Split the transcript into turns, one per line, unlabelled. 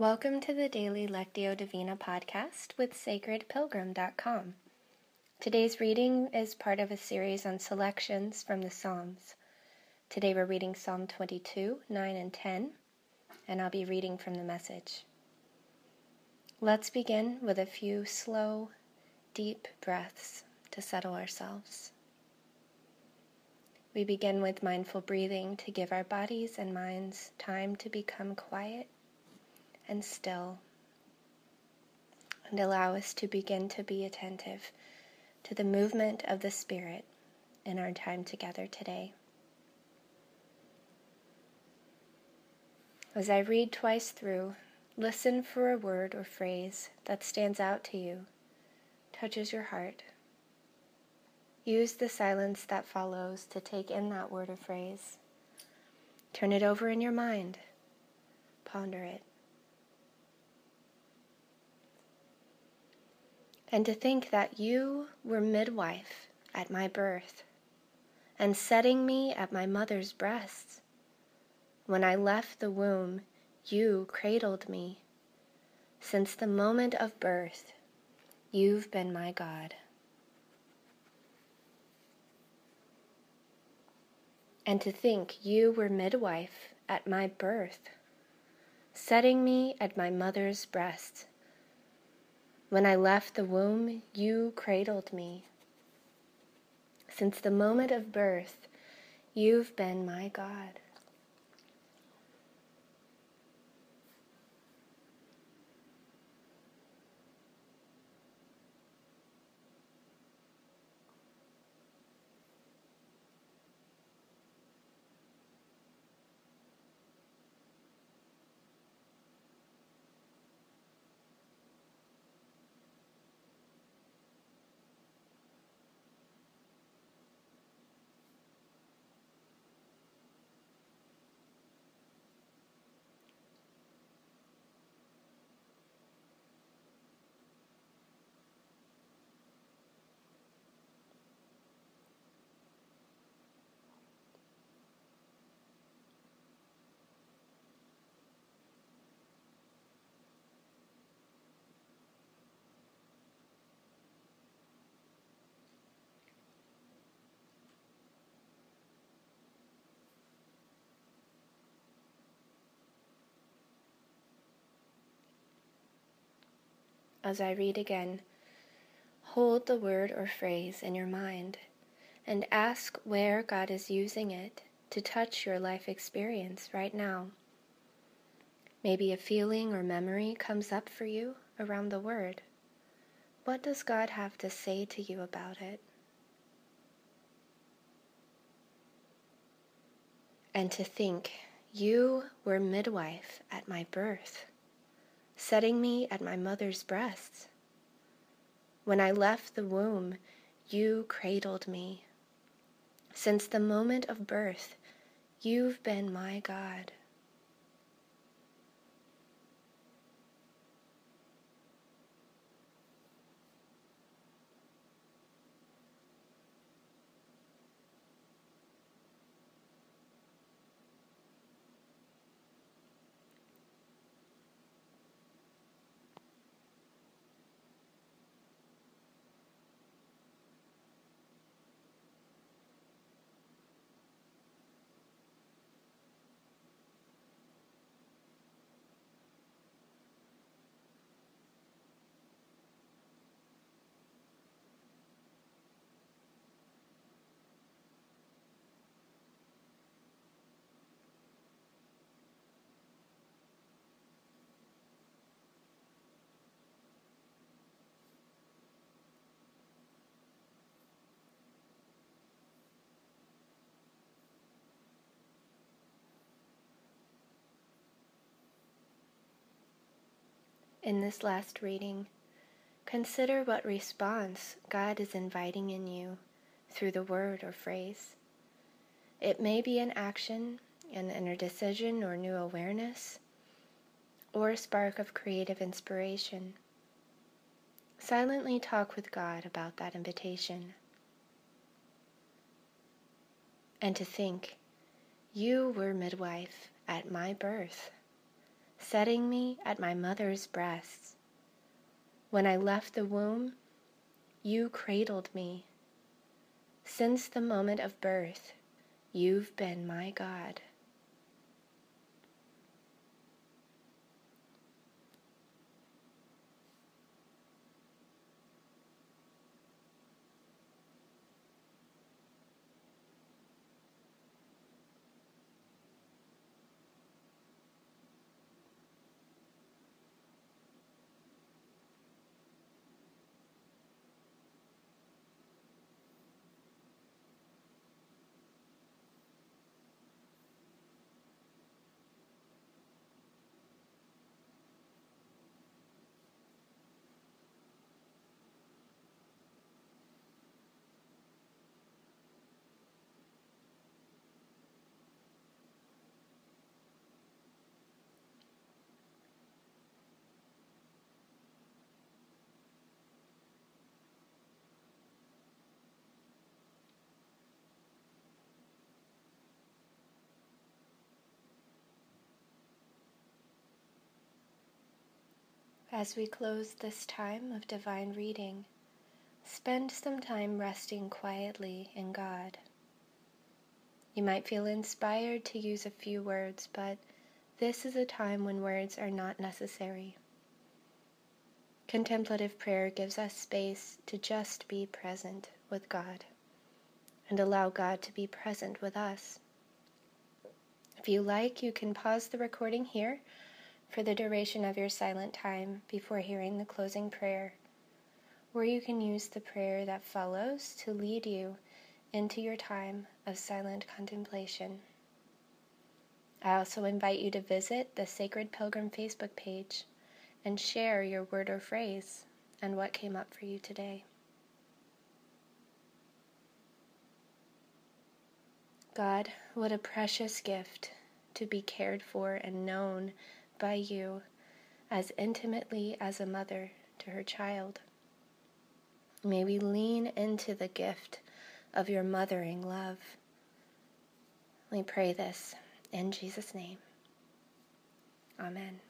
Welcome to the daily Lectio Divina podcast with sacredpilgrim.com. Today's reading is part of a series on selections from the Psalms. Today we're reading Psalm 22, 9 and 10, and I'll be reading from the message. Let's begin with a few slow, deep breaths to settle ourselves. We begin with mindful breathing to give our bodies and minds time to become quiet and still, and allow us to begin to be attentive to the movement of the Spirit in our time together today. As I read twice through, listen for a word or phrase that stands out to you, touches your heart Use the silence that follows to take in that word or phrase. Turn it over in your mind. Ponder it. And to think that you were midwife at my birth and setting me at my mother's breasts. When I left the womb, you cradled me. Since the moment of birth, you've been my God. And to think you were midwife at my birth, setting me at my mother's breast. When I left the womb, you cradled me. Since the moment of birth, you've been my God. As I read again, hold the word or phrase in your mind and ask where God is using it to touch your life experience right now. Maybe a feeling or memory comes up for you around the word. What does God have to say to you about it? And to think, you were midwife at my birth setting me at my mother's breasts. When I left the womb, you cradled me. Since the moment of birth, you've been my God. In this last reading, consider what response God is inviting in you through the word or phrase. It may be an action, an inner decision or new awareness, or a spark of creative inspiration. Silently talk with God about that invitation. And to think, you were midwife at my birth setting me at my mother's breast. When I left the womb, you cradled me. Since the moment of birth, you've been my God. As we close this time of divine reading, spend some time resting quietly in God. You might feel inspired to use a few words, but this is a time when words are not necessary. Contemplative prayer gives us space to just be present with God and allow God to be present with us. If you like, you can pause the recording here for the duration of your silent time before hearing the closing prayer, or you can use the prayer that follows to lead you into your time of silent contemplation. I also invite you to visit the Sacred Pilgrim Facebook page and share your word or phrase and what came up for you today. God, what a precious gift to be cared for and known by you as intimately as a mother to her child. May we lean into the gift of your mothering love. We pray this in Jesus' name. Amen.